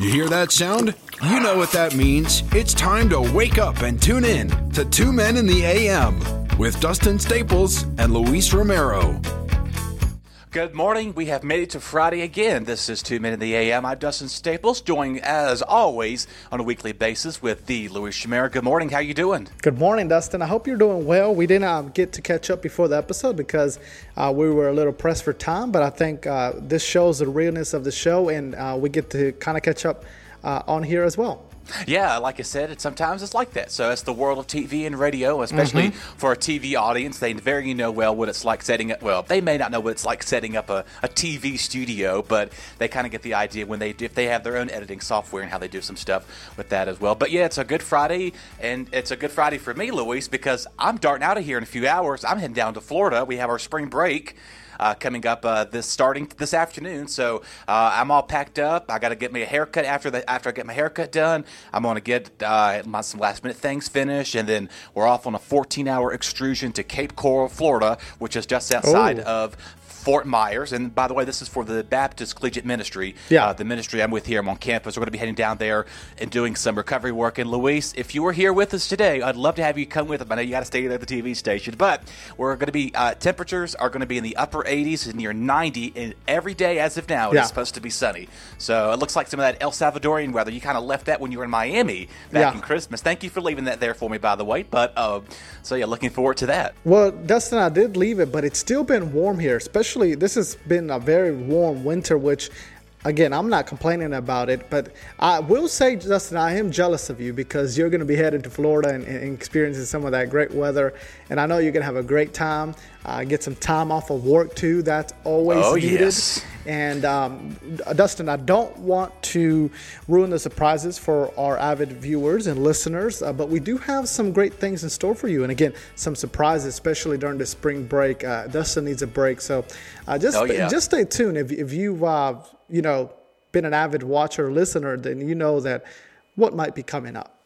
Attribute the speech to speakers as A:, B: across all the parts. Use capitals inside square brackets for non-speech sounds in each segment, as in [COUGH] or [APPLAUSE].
A: You hear that sound? You know what that means. It's time to wake up and tune in to Two Men in the AM with Dustin Staples and Luis Romero.
B: Good morning. We have made it to Friday again. This is Two Men in the AM. I'm Dustin Staples, joined as always on a weekly basis with the Luis Romero. Good morning. How you doing?
C: Good morning, Dustin. I hope you're doing well. We didn't um, get to catch up before the episode because uh, we were a little pressed for time, but I think uh, this shows the realness of the show, and uh, we get to kind of catch up uh, on here as well.
B: Yeah, like I said, it, sometimes it's like that. So it's the world of TV and radio, especially mm-hmm. for a TV audience. They very know well what it's like setting up. Well, they may not know what it's like setting up a, a TV studio, but they kind of get the idea when they if they have their own editing software and how they do some stuff with that as well. But yeah, it's a good Friday, and it's a good Friday for me, Luis, because I'm darting out of here in a few hours. I'm heading down to Florida. We have our spring break uh, coming up uh, this starting this afternoon. So uh, I'm all packed up. I got to get me a haircut after the after I get my haircut done. I'm going to get uh, my, some last minute things finished, and then we're off on a 14 hour extrusion to Cape Coral, Florida, which is just outside Ooh. of Fort Myers. And by the way, this is for the Baptist Collegiate Ministry.
C: Yeah.
B: Uh, the ministry I'm with here. I'm on campus. We're going to be heading down there and doing some recovery work. And Luis, if you were here with us today, I'd love to have you come with us. I know you got to stay there at the TV station, but we're going to be uh, temperatures are going to be in the upper 80s and near 90, and every day as of now yeah. it's supposed to be sunny. So it looks like some of that El Salvadorian weather. You kind of left that when you were in Miami back yeah. in Christmas. Thank you for leaving that there for me, by the way. But uh, so yeah, looking forward to that.
C: Well, Dustin, I did leave it, but it's still been warm here, especially especially this has been a very warm winter, which again, I'm not complaining about it, but I will say, Justin, I am jealous of you because you're going to be headed to Florida and, and experiencing some of that great weather. And I know you're going to have a great time, uh, get some time off of work too. That's always
B: oh,
C: needed.
B: Yes.
C: And um, Dustin, I don't want to ruin the surprises for our avid viewers and listeners, uh, but we do have some great things in store for you. And again, some surprises, especially during the spring break. Uh, Dustin needs a break, so uh, just oh, yeah. just stay tuned. If, if you've uh, you know been an avid watcher or listener, then you know that what might be coming up.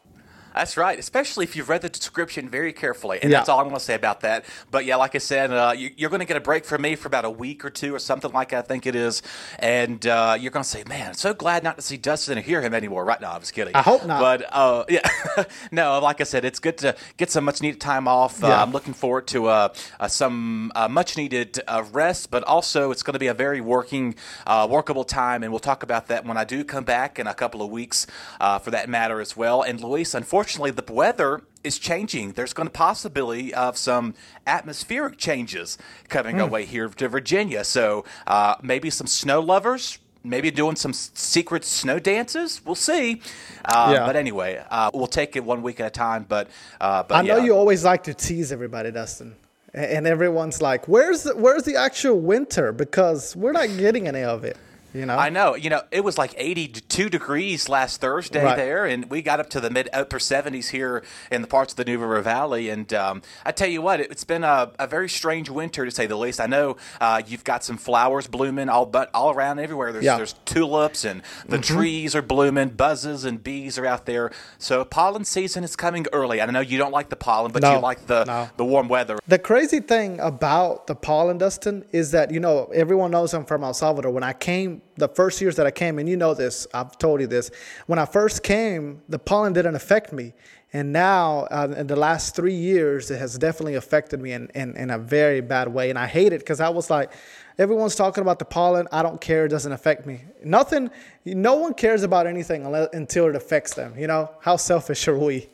B: That's right, especially if you've read the description very carefully. And yeah. that's all I'm going to say about that. But yeah, like I said, uh, you, are going to get a break from me for about a week or two or something like I think it is. And uh, you're going to say, man, so glad not to see Dustin or hear him anymore. Right now, I was kidding.
C: I hope not.
B: But uh, [LAUGHS] yeah, no, like I said, it's good to get some much needed time off. Uh, yeah. I'm looking forward to uh, uh, some much needed rest, but also it's going to be a very working, workable time. And we'll talk about that when I do come back in a couple of weeks for that matter as well. And Luis, unfortunately, unfortunately, the weather is changing. There's going to possibility of some atmospheric changes coming mm. our way here to Virginia. So uh, maybe some snow lovers. Maybe doing some secret snow dances. We'll see. Uh, yeah. But anyway, uh, we'll take it one week at a time. But, uh, but
C: I know
B: yeah.
C: you always like to tease everybody, Dustin and everyone's like, "Where's the, where's the actual winter?" Because we're not getting any of it. You know,
B: I know. You know, it was like 82 degrees last Thursday right. there, and we got up to the mid upper 70s here in the parts of the New River Valley. And um, I tell you what, it, has been a, a, very strange winter to say the least. I know uh, you've got some flowers blooming all but all around everywhere. There's, yeah. there's tulips and the mm-hmm. trees are blooming, buzzes and bees are out there. So pollen season is coming early. I know you don't like the pollen, but no, you like the no. the warm weather.
C: The crazy thing about the pollen, Dustin, is that you know everyone knows I'm from El Salvador. When I came the first years that I came, and you know this, I've told you this. When I first came, the pollen didn't affect me. And now, uh, in the last three years, it has definitely affected me in, in, in a very bad way. And I hate it because I was like, everyone's talking about the pollen. I don't care. It doesn't affect me. Nothing, no one cares about anything unless, until it affects them. You know, how selfish [LAUGHS] are we?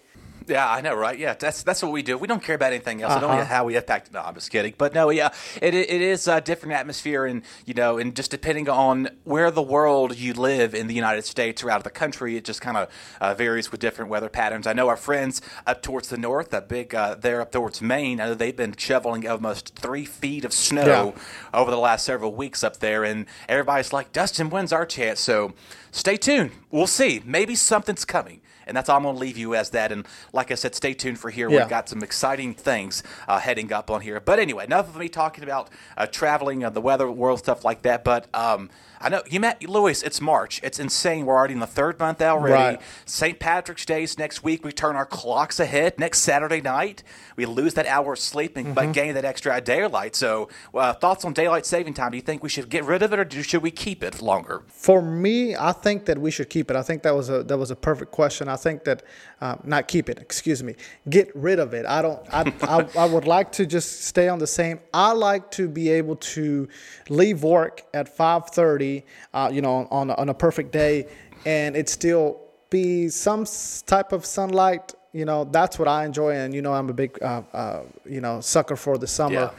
B: Yeah, I know, right? Yeah, that's that's what we do. We don't care about anything else. Uh-huh. I don't know how we impact. No, I'm just kidding. But no, yeah, it it is a different atmosphere, and you know, and just depending on where the world you live in the United States or out of the country, it just kind of uh, varies with different weather patterns. I know our friends up towards the north, that big, uh, they're up towards Maine. I know they've been shoveling almost three feet of snow yeah. over the last several weeks up there, and everybody's like, Dustin, when's our chance? So stay tuned. We'll see. Maybe something's coming And that's all I'm going to leave you as that. And like I said, stay tuned for here.
C: Yeah.
B: We've got some exciting things uh, heading up on here. But anyway, enough of me talking about uh, traveling, uh, the weather, world stuff like that. But um, I know you met Lewis. It's March. It's insane. We're already in the third month already.
C: Right.
B: St. Patrick's Day is next week. We turn our clocks ahead next Saturday night. We lose that hour of sleep and
C: Mm-hmm.
B: but gain that extra daylight. So, uh, thoughts on daylight saving time? Do you think we should get rid of it or do, should we keep it longer?
C: For me, I think that we should keep it. I think that was a that was a perfect question. I think that uh, not keep it. Excuse me. Get rid of it. I don't. I, I I would like to just stay on the same. I like to be able to leave work at five thirty. Uh, you know, on a, on a perfect day, and it still be some type of sunlight. You know, that's what I enjoy, and you know, I'm a big, uh, uh, you know, sucker for the summer.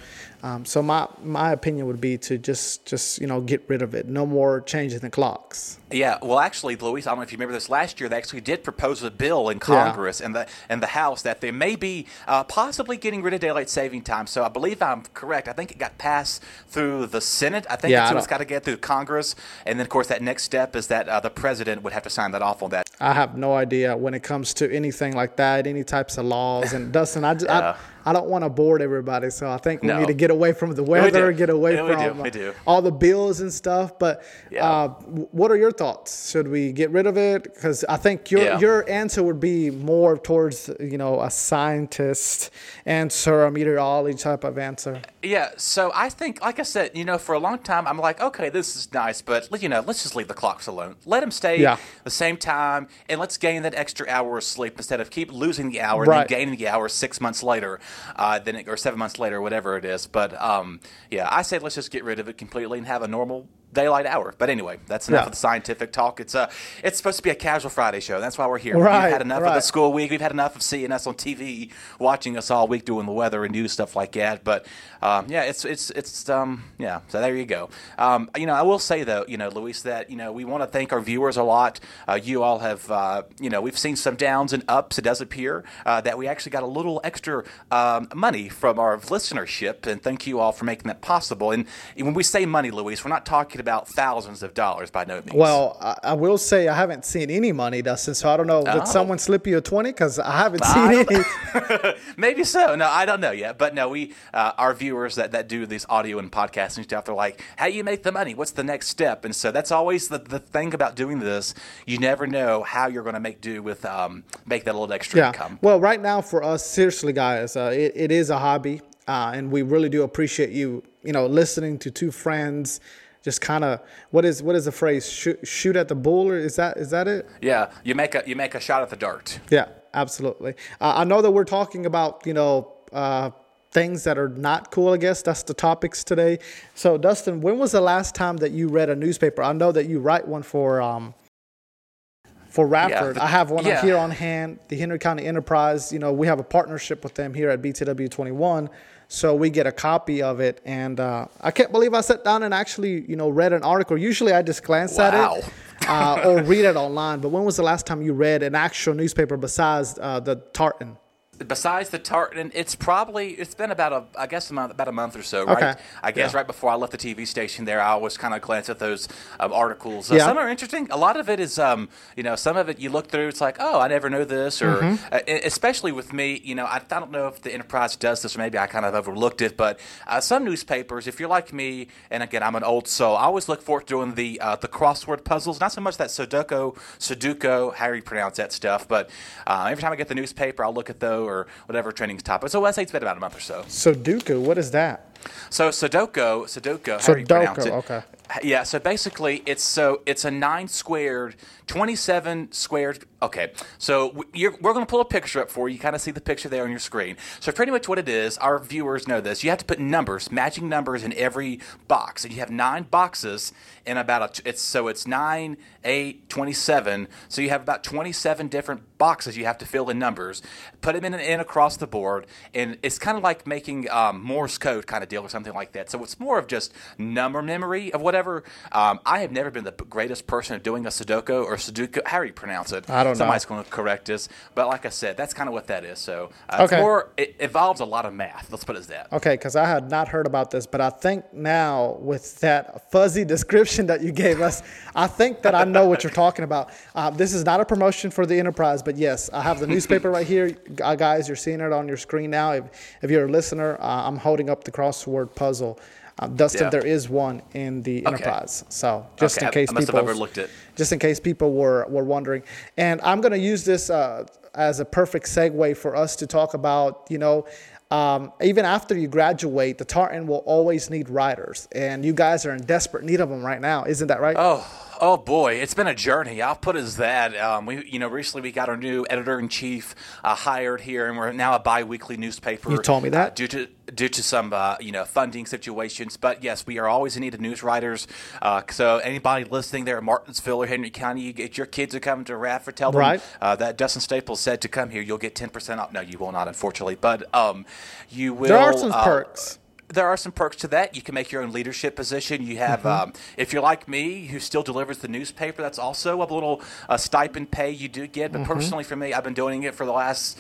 C: Um, so my my opinion would be to just just you know get rid of it. No more changing the clocks.
B: Yeah, well, actually, Luis, I don't know if you remember this last year. They actually did propose a bill in Congress and the and the House that they may be uh, possibly getting rid of daylight saving time. So I believe I'm correct. I think it got passed through the Senate. I think
C: Yeah,
B: that's
C: I
B: what it's
C: don't-
B: got to get through Congress, and then of course that next step is that uh, the president would have to sign that off on that.
C: I have no idea when it comes to anything like that, any types of laws. And Dustin, I, just,
B: Yeah.
C: I, I don't want to board everybody, so I think we
B: No.
C: need to get away from the weather,
B: do.
C: get away
B: Yeah, we do.
C: from
B: We do.
C: all the bills and stuff. But
B: Yeah.
C: uh, what are your thoughts? Should we get rid of it? Because I think your
B: Yeah.
C: your answer would be more towards you know a scientist answer, a meteorology type of answer.
B: Yeah, so I think, like I said, you know, for a long time, I'm like, okay, this is nice, but you know, let's just leave the clocks alone. Let them stay
C: Yeah.
B: the same time, and let's gain that extra hour of sleep instead of keep losing the hour
C: Right.
B: and then gaining the hour six months later, uh, then it, or seven months later, whatever it is. But um, yeah, I say let's just get rid of it completely and have a normal daylight hour. But anyway, that's enough
C: Yeah.
B: of the scientific talk. It's uh, it's supposed to be a casual Friday show. That's why we're here.
C: Right,
B: We've had enough of the school week. We've had enough of seeing us on TV, watching us all week doing the weather and news stuff like that. But um, yeah, it's it's it's um yeah. So there you go. Um, you know, I will say though, you know, Luis, that you know we want to thank our viewers a lot. Uh, you all have uh, you know we've seen some downs and ups. It does appear uh, that we actually got a little extra um, money from our listenership, and thank you all for making that possible. And when we say money, Luis, we're not talking about thousands of dollars by no means.
C: Well, I, I will say I haven't seen any money, Dustin. So I don't know.
B: Oh.
C: Did someone slip you a twenty? Because I haven't
B: I
C: seen any. [LAUGHS]
B: Maybe so. No, I don't know yet. But no, we uh, our viewers that, that do these audio and podcasting stuff, they're like, "How do you make the money? What's the next step?" And so that's always the, the thing about doing this. You never know how you're going to make do with um, make that little extra
C: Yeah.
B: income.
C: Well, right now for us, seriously, guys, uh, it, it is a hobby, uh, and we really do appreciate you. You know, listening to two friends, just kind of what is what is the phrase? Shoot, shoot at the bull, or is that is that it?
B: Yeah, you make a you make a shot at the dart.
C: Yeah, absolutely. Uh, I know that we're talking about you know uh, things that are not cool. I guess that's the topics today. So, Dustin, when was the last time that you read a newspaper? I know that you write one for. Um, for Radford,
B: the-
C: I have one
B: yeah.
C: here on hand. The Henry County Enterprise. You know, we have a partnership with them here at BTW 21, so we get a copy of it. And uh, I can't believe I sat down and actually, you know, read an article. Usually, I just glance at it uh, or read it online. But when was the last time you read an actual newspaper besides uh, the Tartan?
B: Besides the tartan, it's probably it's been about a I guess a month, about a month or so, right?
C: Okay.
B: I guess
C: Yeah.
B: right before I left the TV station there, I always kind of glance at those um, articles. Uh,
C: Yeah.
B: Some are interesting. A lot of it is, um, you know, some of it you look through, it's like, oh, I never knew this, or
C: Mm-hmm.
B: uh, especially with me, you know, I, I don't know if the Enterprise does this, or maybe I kind of overlooked it, but uh, some newspapers, if you're like me, and again, I'm an old soul, I always look forward to doing the uh, the crossword puzzles. Not so much that Sudoku, Sudoku, how do you pronounce that stuff, but uh, every time I get the newspaper, I'll look at those or whatever trending topic. So I say it's been about a month or so.
C: Sudoku, what is that?
B: So Sudoku, Sudoku, how do you pronounce
C: Sudoku,
B: it?
C: okay.
B: Yeah, so basically it's so it's a nine squared, twenty-seven squared. Okay, so we're going to pull a picture up for you. You kind of see the picture there on your screen. So pretty much what it is, our viewers know this. You have to put numbers, matching numbers in every box, and you have nine boxes in about a. It's so it's nine, eight, 27. So you have about twenty-seven different boxes you have to fill in numbers. Put them in and in across the board, and it's kind of like making um, Morse code kind of deal or something like that. So it's more of just number memory of whatever. Um, I have never been the greatest person at doing a Sudoku or Sudoku. How do you pronounce it?
C: I don't know.
B: Somebody's going to correct us, but like I said, that's kind of what that is. So uh,
C: Okay.
B: it's more. It involves a lot of math. Let's put it as that.
C: Okay, because I had not heard about this, but I think now with that fuzzy [LAUGHS] description that you gave us, I think that I know what you're talking about. Uh, this is not a promotion for the enterprise, but yes, I have the newspaper right here, Uh, guys. You're seeing it on your screen now. If if you're a listener, uh, I'm holding up the crossword puzzle. Uh, Dustin,
B: Yeah.
C: there is one in the Enterprise. So just
B: Okay,
C: in case
B: I must have
C: people
B: overlooked it.
C: just in case people were were wondering. And I'm going to use this uh, as a perfect segue for us to talk about, you know, um, even after you graduate, the Tartan will always need riders, and you guys are in desperate need of them right now. Isn't that right?
B: Oh, oh boy, it's been a journey. I'll put it as that. Um, we, you know, recently we got our new editor in chief uh, hired here, and we're now a bi-weekly newspaper.
C: You told me that.
B: uh, due to due to some uh, you know funding situations. But yes, we are always in need of news writers. Uh, so anybody listening there in Martinsville or Henry County, you get your kids are coming to Radford. Tell them
C: Right.
B: uh, that Dustin Staples said to come here. You'll get ten percent off. No, you will not, unfortunately. But um, you will.
C: There are some
B: uh,
C: perks.
B: There are some perks to that. You can make your own leadership position. You have,
C: Mm-hmm.
B: um, if you're like me, who still delivers the newspaper, that's also a little uh, stipend pay you do get. But
C: Mm-hmm.
B: personally, for me, I've been doing it for the last.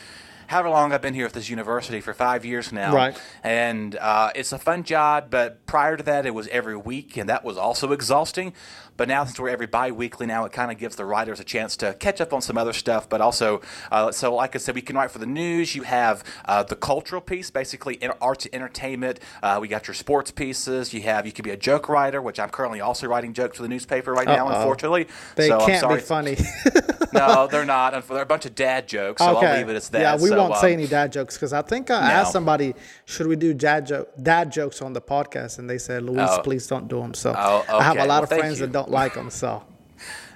B: However long I've been here at this university for five years now,
C: Right.
B: And uh, it's a fun job. But prior to that, it was every week, and that was also exhausting. But now, since we're every bi-weekly now, it kind of gives the writers a chance to catch up on some other stuff. But also, uh, so like I said, we can write for the news. You have uh, the cultural piece, basically in- arts and entertainment. Uh, we got your sports pieces. You have you could be a joke writer, which I'm currently also writing jokes for the newspaper right now.
C: Uh-oh.
B: Unfortunately,
C: They
B: so I'm
C: can't be funny. [LAUGHS]
B: no, they're [LAUGHS] not. They're a bunch of dad jokes. So
C: okay.
B: I'll leave it as that.
C: Yeah, we
B: So,
C: won't say any dad jokes because I think I
B: No.
C: asked somebody, should we do dad, jo- dad jokes on the podcast? And they said, Luis,
B: Oh.
C: please don't do them. So
B: Oh,
C: I have a lot
B: Well,
C: of friends
B: you.
C: that don't like them. So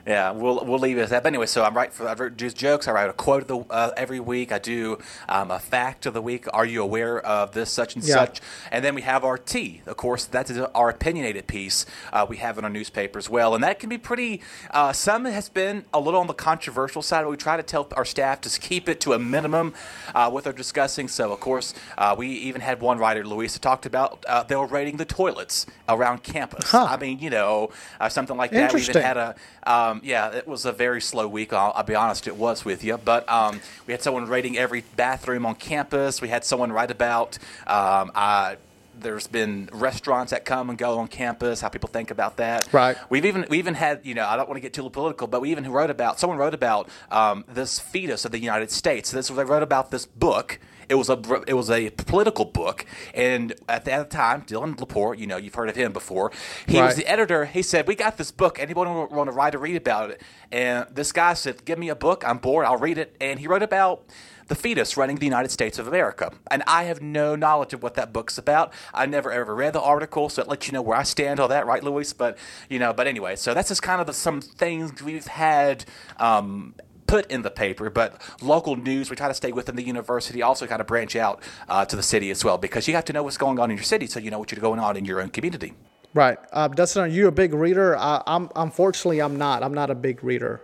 B: Yeah, we'll we'll leave it as that. But anyway, so I write for I just jokes. I write a quote of the uh, every week. I do um, a fact of the week. Are you aware of this such and
C: Yeah.
B: such? And then we have our tea. Of course, that is our opinionated piece. Uh, we have in our newspaper as well, and that can be pretty. Uh, some has been a little on the controversial side. But we try to tell our staff to keep it to a minimum uh, what they're discussing. So of course, uh, we even had one writer, Louisa, talked about uh, they were rating the toilets around campus.
C: Huh.
B: I mean, you know, uh, something like that. We even had a um, yeah, it was a very slow week. I'll, I'll be honest, it was with you. But um, we had someone rating every bathroom on campus. We had someone write about. Um, uh, there's been restaurants that come and go on campus. How people think about that.
C: Right.
B: We've even we even had you know I don't want to get too political, but we even wrote about someone wrote about um, this fetus of the United States. This was they wrote about this book. It was a it was a political book, and at that time, Dylan Laporte, you know, you've heard of him before. He was the editor. He said, "We got this book. Anyone want to write or read about it?" And this guy said, "Give me a book. I'm bored. I'll read it." And he wrote about the fetus running the United States of America. And I have no knowledge of what that book's about. I never ever read the article, so it lets you know where I stand on that, right, Luis? But you know, but anyway, so that's just kind of the, some things we've had. Um, Put in the paper, but local news, we try to stay within the university, also kind of branch out uh, to the city as well, because you have to know what's going on in your city so you know what's going on in your own community.
C: right, uh, Dustin, are you a big reader? I'm unfortunately I'm not. I'm not a big reader.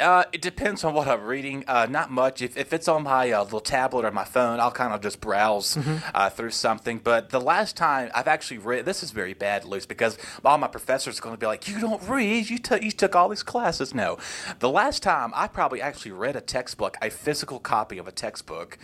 B: Uh, it depends on what I'm reading. Uh, not much. If, if it's on my uh, little tablet or my phone, I'll kind of just browse uh, through something. But the last time I've actually read, this is very bad, Luce, because all my professors are going to be like, "You don't read. You took you took all these classes." No, the last time I probably actually read a textbook, a physical copy of a textbook.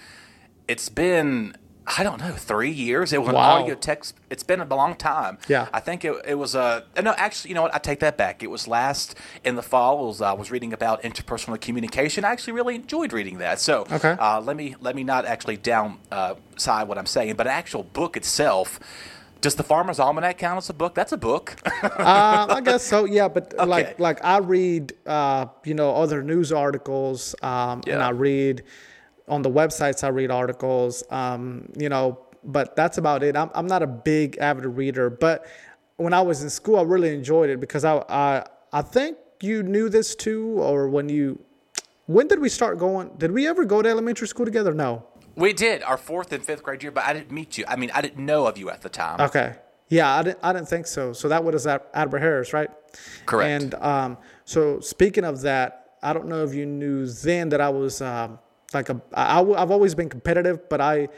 B: It's been. I don't know, three years. It was an audio text. It's been a long time.
C: Yeah.
B: I think it, it was a no. Actually, you know what? I take that back. It was last in the fall. Was, I was reading about interpersonal communication. I actually really enjoyed reading that. So
C: Okay.
B: uh, let me let me not actually downside uh, what I'm saying, but actual book itself. Does the Farmer's Almanac count as a book? That's a book. [LAUGHS]
C: uh, I guess so. Yeah, but [LAUGHS]
B: Okay.
C: like like I read, uh, you know, other news articles, um, and I read on the websites. I read articles, um, you know, but that's about it. I'm I'm not a big avid reader, but when I was in school, I really enjoyed it because I I I think you knew this too, or when you. When did we start going? Did we ever go to elementary school together? No.
B: we did our fourth and fifth grade year, but I didn't meet you. I mean, I didn't know of you at the time.
C: Okay. Yeah, I didn't. I didn't think so. So that was at Albert Harris, right?
B: Correct.
C: And um, so speaking of that, I don't know if you knew then that I was um, like a. I, have always been competitive, but I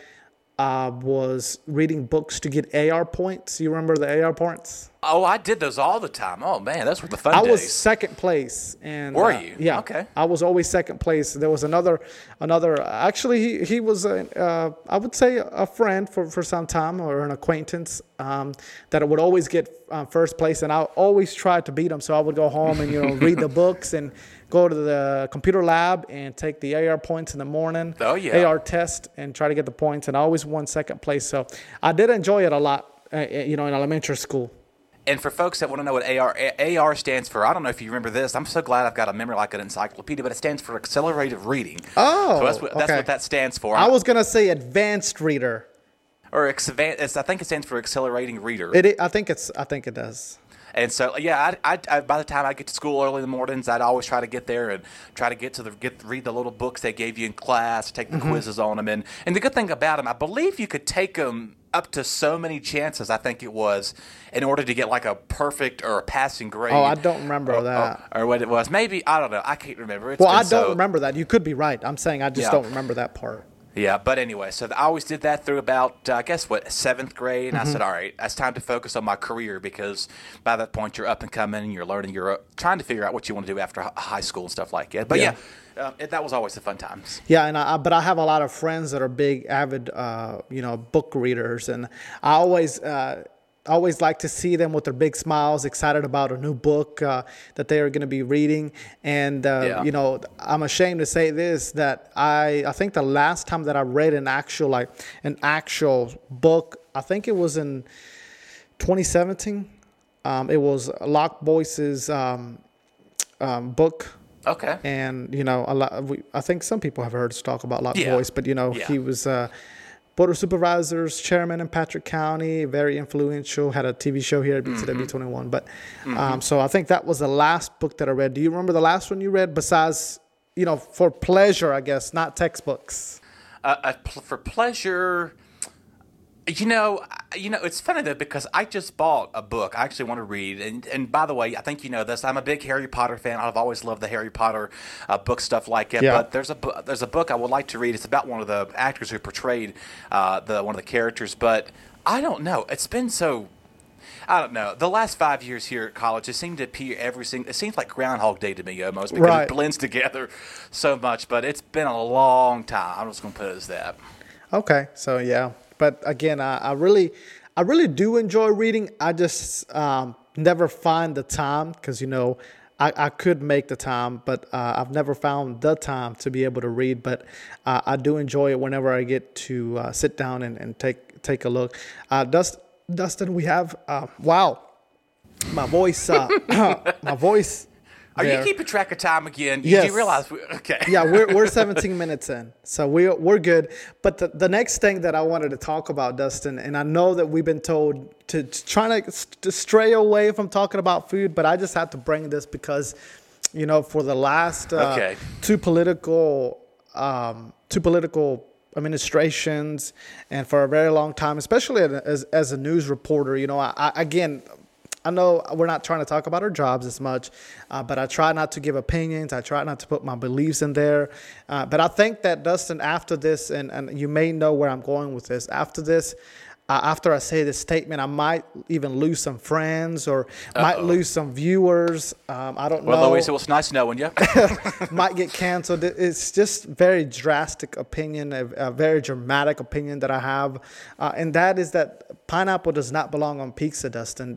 C: uh, was reading books to get AR points. You remember the AR points?
B: Oh, I did those all the time. Oh man, that's what the fun
C: I
B: days.
C: was second place, and
B: Were
C: uh,
B: you?
C: Yeah.
B: Okay.
C: I was always second place. There was another, another. Actually, he he was a, uh, I would say a friend for for some time or an acquaintance um, that would always get um, first place, and I always tried to beat him. So I would go home and you know read the [LAUGHS] books and go to the computer lab and take the AR points in the morning.
B: Oh, yeah.
C: AR test and try to get the points, and I always won second place. So I did enjoy it a lot. Uh, you know, in elementary school.
B: And for folks that want to know what AR AR stands for, I don't know if you remember this. I'm so glad I've got a memory like an encyclopedia, but it stands for accelerated reading.
C: Oh,
B: so that's what, that's
C: okay.
B: what that stands for.
C: I was gonna say advanced reader.
B: or ex- it's, I think it stands for accelerating reader.
C: It, I think it's. I think it does.
B: And so, yeah, I, I, I, by the time I get to school early in the mornings, I'd always try to get there and try to get to the get read the little books they gave you in class, take
C: Mm-hmm.
B: the quizzes on them, and and the good thing about them, I believe you could take them up to so many chances. I think it was in order to get like a perfect or a passing grade.
C: Oh, I don't remember
B: or,
C: that.
B: or, or what it was. Maybe I don't know. I can't remember. It's
C: Well, I don't
B: so-
C: remember that. You could be right. I'm saying I just
B: Yeah.
C: don't remember that part.
B: Yeah, but anyway, so I always did that through about, uh, I guess, what, seventh grade. And
C: Mm-hmm.
B: I said, all right, it's time to focus on my career because by that point you're up and coming and you're learning, you're uh, trying to figure out what you want to do after high school and stuff like that. But yeah,
C: Yeah.
B: uh, it, that was always the fun times.
C: Yeah, and I, I- but I have a lot of friends that are big, avid, uh, you know, book readers, and I always. I always like to see them with their big smiles, excited about a new book uh, that they are going to be reading. And uh,
B: Yeah.
C: you know, I'm ashamed to say this that I I think the last time that I read an actual like an actual book, I think it was in 2017. Um, it was Lock Boyce's um, um, book
B: Okay.
C: and you know a lot we, i think some people have heard us talk about Lock
B: Yeah.
C: Boyce, but you know
B: Yeah.
C: he was uh board of supervisors chairman in patrick county very influential had a tv show here at
B: Mm-hmm.
C: BTW 21 but um, so i think that was the last book that i read do you remember the last one you read besides you know for pleasure i guess not textbooks
B: uh, uh, for pleasure. You know, you know, it's funny though because I just bought a book I actually want to read, and and by the way, I think you know this. I'm a big Harry Potter fan. I've always loved the Harry Potter uh, book stuff like it.
C: Yeah.
B: But there's a there's a book I would like to read. It's about one of the actors who portrayed uh, the one of the characters, but I don't know. It's been so. I don't know. The last five years here at college, it seemed to appear every single. It seems like Groundhog Day to me almost because
C: Right.
B: it blends together so much. But it's been a long time. I'm just gonna put it as that.
C: Okay, so yeah, but again, I, I really, I really do enjoy reading. I just um, never find the time because you know I, I could make the time, but uh, I've never found the time to be able to read. But uh, I do enjoy it whenever I get to uh, sit down and, and take take a look. Uh, Dust, Dustin, we have uh, wow, my voice, uh, [COUGHS] my voice.
B: Are
C: there.
B: you keeping track of time again? You
C: Yes.
B: do realize we, okay.
C: yeah, we're, we're [LAUGHS] 17 minutes in, so we're we're good. But the, the next thing that I wanted to talk about, Dustin, and I know that we've been told to, to try to, to stray away from talking about food, but I just had to bring this because, you know, for the last uh,
B: Okay.
C: two political um, two political administrations, and for a very long time, especially as as a news reporter, you know, I, I again. I know we're not trying to talk about our jobs as much, uh, but I try not to give opinions. I try not to put my beliefs in there. Uh, but I think that Dustin, after this, and, and you may know where I'm going with this. After this, uh, after I say this statement, I might even lose some friends or might lose some viewers. Um, I don't
B: Well,
C: know
B: Louise, it was nice knowing you. [LAUGHS]
C: might get canceled. It's just very drastic opinion, a, a very dramatic opinion that I have, uh, and that is that pineapple does not belong on pizza. Dustin,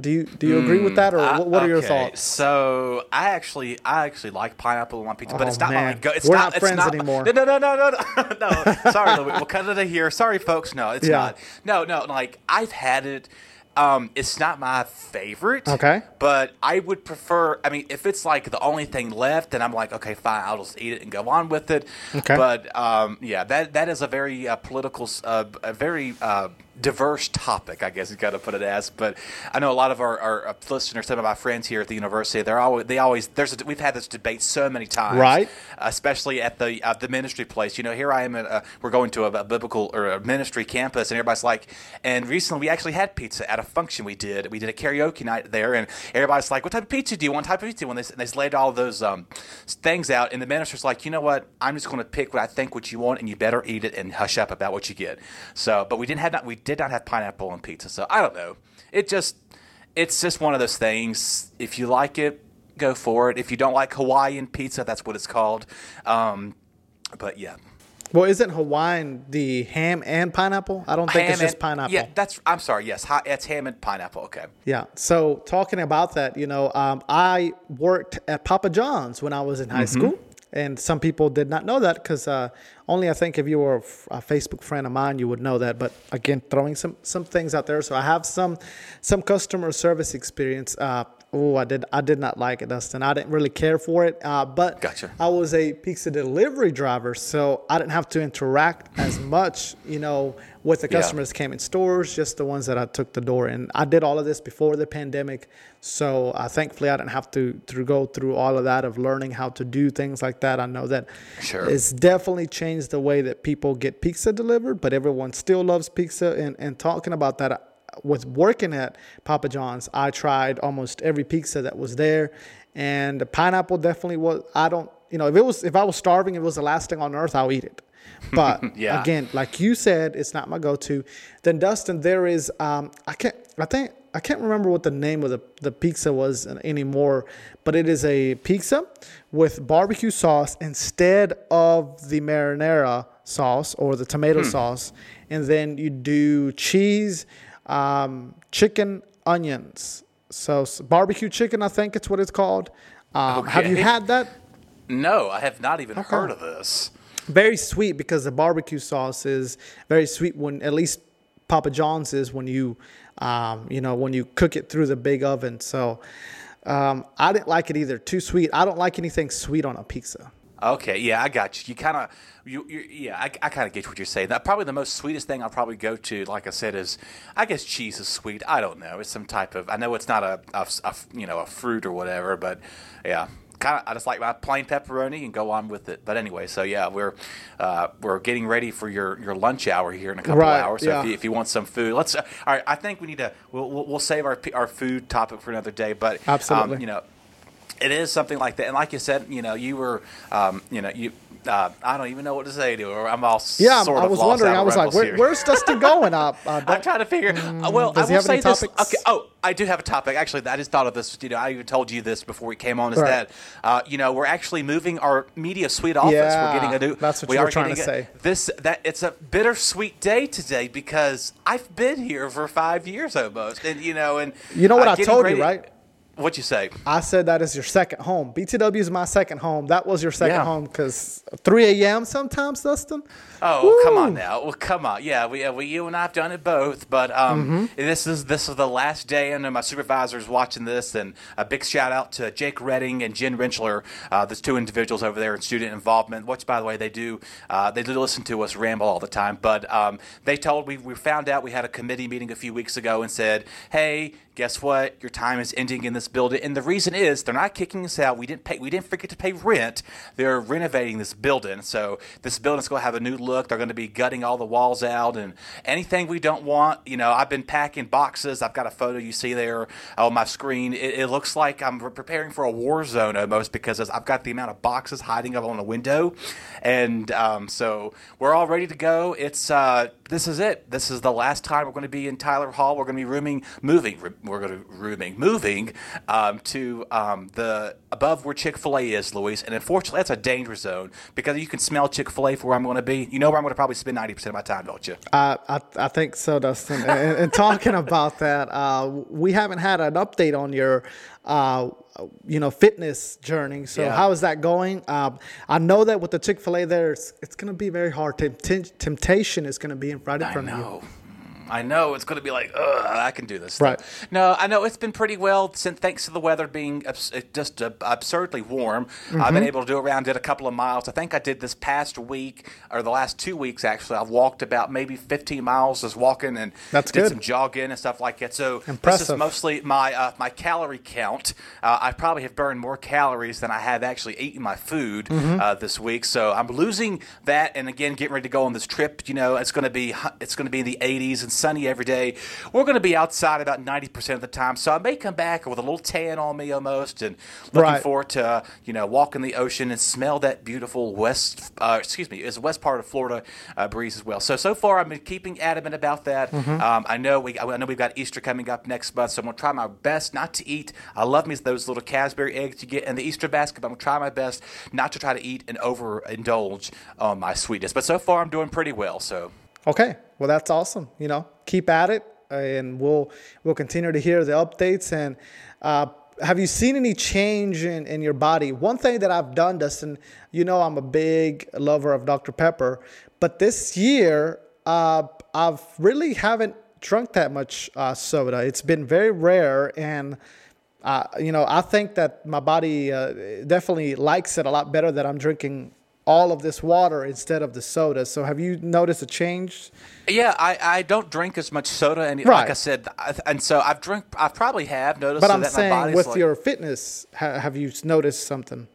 C: do you do you agree with that, or what, what are your
B: Okay,
C: thoughts?
B: So I actually, I actually like pineapple on my pizza, but
C: Oh,
B: it's not
C: man.
B: my go. It's
C: We're
B: not,
C: not
B: it's
C: friends
B: not
C: anymore.
B: No, no, no, no, no, no. [LAUGHS] no. Sorry, Louis. We'll cut it here. Sorry, folks. No, it's
C: Yeah.
B: not. No, no. Like I've had it. Um, it's not my favorite.
C: Okay.
B: But I would prefer. I mean, if it's like the only thing left, then I'm like, okay, fine. I'll just eat it and go on with it.
C: Okay.
B: But um, yeah, that that is a very uh, political, uh, a very uh, diverse topic, I guess you got to put it as. But I know a lot of our, our uh, listeners, some of my friends here at the university, they're always they always there's a, we've had this debate so many times,
C: Right.
B: Especially at the uh, the ministry place. You know, here I am. At, uh, we're going to a, a biblical or a ministry campus, and everybody's like. And recently, we actually had pizza at a function we did. We did a karaoke night there, and everybody's like, "What type of pizza do you want? What type of pizza?" When they and they laid all those um, things out, and the minister's like, "You know what? I'm just going to pick what I think what you want, and you better eat it and hush up about what you get." So, but we didn't have not we did not have pineapple on pizza. So I don't know. It just it's just one of those things. If you like it, go for it. If you don't like Hawaiian pizza, that's what it's called. Um, but yeah,
C: Well, isn't Hawaiian the ham and pineapple? I don't think
B: Ham
C: it's just
B: and-
C: pineapple.
B: Yeah, that's. I'm sorry. Yes, it's ham and pineapple. Okay.
C: Yeah. So talking about that, you know, um, I worked at Papa John's when I was in high
B: Mm-hmm.
C: school, and some people did not know that because uh, only I think if you were a Facebook friend of mine, you would know that. But again, throwing some some things out there. So I have some some customer service experience. Uh, oh, I did I did not like it, Dustin. I didn't really care for it. Uh, but
B: Gotcha.
C: I was a pizza delivery driver, so I didn't have to interact as much, you know, with the
B: Yeah.
C: customers came in stores, just the ones that I took the door. And I did all of this before the pandemic, so uh, thankfully I didn't have to to go through all of that of learning how to do things like that. I know that
B: Sure.
C: it's definitely changed the way that people get pizza delivered, but everyone still loves pizza. And and talking about that. With working at Papa John's, I tried almost every pizza that was there, and the pineapple definitely was. I don't, you know, if it was, if I was starving, it was the last thing on earth, I'll eat it. [LAUGHS] But
B: Yeah.
C: again, like you said, it's not my go-to. Then Dustin, there is, um, I can't, I think, I can't remember what the name of the, the pizza was anymore, but it is a pizza with barbecue sauce instead of the marinara sauce or the tomato sauce, and then you do cheese, um, chicken, onions. So barbecue chicken, I think it's what it's called. Um, Have you had that?
B: No, I have not even heard of this.
C: very sweet because the barbecue sauce is very sweet when at least Papa John's is when you um, you know when you cook it through the big oven. So um, I didn't like it either. Too sweet. I don't like anything sweet on a pizza.
B: Okay, yeah, I got you. You kind of, you, you, yeah, I, I kind of get what you're saying. That probably the most sweetest thing I'll probably go to, like I said, is I guess cheese is sweet. I don't know. It's some type of. I know it's not a, a, a you know, a fruit or whatever, but yeah, kind of. I just like my plain pepperoni and go on with it. But anyway, so yeah, we're uh, we're getting ready for your, your lunch hour here in a couple
C: Right,
B: of hours. So
C: yeah.
B: if, you, if you want some food, let's. Uh, all right, I think we need to. We'll, we'll, we'll save our our food topic for another day. But um,
C: Absolutely.
B: you know it is something like that. And like you said, you know, you were, um, you know, you. Uh, I don't even know what to say to her. I'm all
C: Yeah,
B: sort
C: I was wondering. I was like, Where,
B: here.
C: "Where's Dustin [LAUGHS] going?" Uh, uh,
B: I'm trying to figure. uh, well,
C: does
B: I
C: he
B: will say this. Okay. Oh, I do have a topic. Actually, I just thought of this. You know, I even told you this before we came on. Is
C: Right.
B: that uh, you know we're actually moving our media suite office.
C: Yeah,
B: we're getting a new.
C: that's what
B: we
C: you were
B: are
C: trying to
B: a-
C: say.
B: This that it's a bittersweet day today because I've been here for five years almost, and you know, and
C: You know what
B: uh,
C: I told you, right?
B: What'd you say?
C: I said that is your second home. BTW is my second home. That was your second
B: Yeah.
C: home because 3 a.m. sometimes, Dustin.
B: Oh, come on now. Well, come on. Yeah, we, uh, we you and I've done it both. But um,
C: Mm-hmm.
B: this is this is the last day. I know my supervisor's watching this, and a big shout out to Jake Redding and Jen Rinchler, uh, those two individuals over there in student involvement. Which, by the way, they do uh, they do listen to us ramble all the time. But um, they told we we found out we had a committee meeting a few weeks ago and said, hey. Guess what? Your time is ending in this building, and the reason is they're not kicking us out. We didn't pay. We didn't forget to pay rent. They're renovating this building, so this building's going to have a new look. They're going to be gutting all the walls out and anything we don't want. You know, I've been packing boxes. I've got a photo you see there on my screen. It, it looks like I'm preparing for a war zone almost because I've got the amount of boxes hiding up on the window, and um, so we're all ready to go. It's uh, this is it. This is the last time we're going to be in Tyler Hall. We're going to be rooming, moving. We're going to rooming, moving um, to um, the above where Chick Fil A is, Luis. And unfortunately, that's a danger zone because you can smell Chick Fil A for where I'm going to be. You know where I'm going to probably spend ninety percent of my time, don't you?
C: I, I, I think so, Dustin. and, and talking [LAUGHS] about that, uh, we haven't had an update on your, uh, you know, fitness journey. So
B: Yeah.
C: how is that going? Um, I know that with the Chick Fil A, there, it's, it's going to be very hard. Tempt- temptation is going to be in right in
B: I
C: front of you.
B: I know it's going to be like, ugh, I can do this.
C: Right.
B: Stuff. No, I know it's been pretty well since thanks to the weather being abs- just uh, absurdly warm. I've
C: Mm-hmm.
B: been able to do around did a couple of miles. I think I did this past week or the last two weeks actually. I've walked about maybe 15 miles just walking and
C: That's
B: did
C: good.
B: some jogging and stuff like that. So this is mostly my uh, my calorie count. Uh, I probably have burned more calories than I have actually eaten my food
C: Mm-hmm.
B: uh, this week. So I'm losing that, and again getting ready to go on this trip. You know, it's going to be it's going to be in the 80s and sunny every day. We're going to be outside about 90% of the time, so I may come back with a little tan on me almost, and looking
C: Right.
B: forward to uh, you know walking the ocean and smell that beautiful west, uh, excuse me, is the west part of Florida uh, breeze as well. So so far, I've been keeping adamant about that.
C: Mm-hmm.
B: Um, I know we I know we've got Easter coming up next month, so I'm going to try my best not to eat. I love me those little Cadbury eggs you get in the Easter basket. But I'm going to try my best not to try to eat and overindulge on my sweetness. But so far, I'm doing pretty well. So.
C: Okay, well that's awesome. You know, keep at it, and we'll we'll continue to hear the updates. And uh, have you seen any change in, in your body? One thing that I've done, Dustin, you know, I'm a big lover of Dr Pepper, but this year uh, I've really haven't drunk that much uh, soda. It's been very rare, and uh, you know, I think that my body uh, definitely likes it a lot better that I'm drinking all of this water instead of the soda. So have you noticed a change?
B: Yeah, I, I don't drink as much soda, and
C: Right.
B: like I said, I, and so I've drink I probably have noticed.
C: But I'm
B: that my
C: saying with
B: like-
C: your fitness, ha- have you noticed something?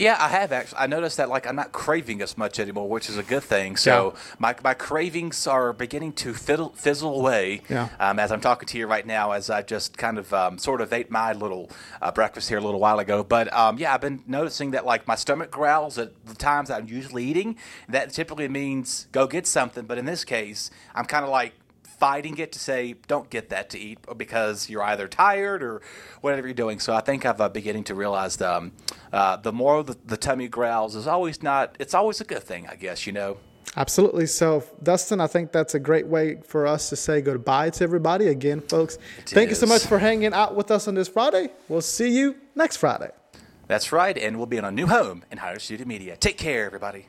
B: Yeah, I have actually. I noticed that like I'm not craving as much anymore, which is a good thing. So my, my cravings are beginning to fiddle, fizzle away
C: Yeah.
B: um, as I'm talking to you right now, as I just kind of um, sort of ate my little uh, breakfast here a little while ago. But um, yeah, I've been noticing that like my stomach growls at the times I'm usually eating. That typically means go get something. But in this case, I'm kind of like fighting it to say don't get that to eat because you're either tired or whatever you're doing. So I think I'm uh, beginning to realize the, um, uh, the more the, the tummy growls is always not. It's always a good thing, I guess. You know.
C: Absolutely. So, Dustin, I think that's a great way for us to say goodbye to everybody again, folks. Thank you so much for hanging out with us on this Friday. We'll see you next Friday.
B: That's right, and we'll be in a new home in Higher Studio Media. Take care, everybody.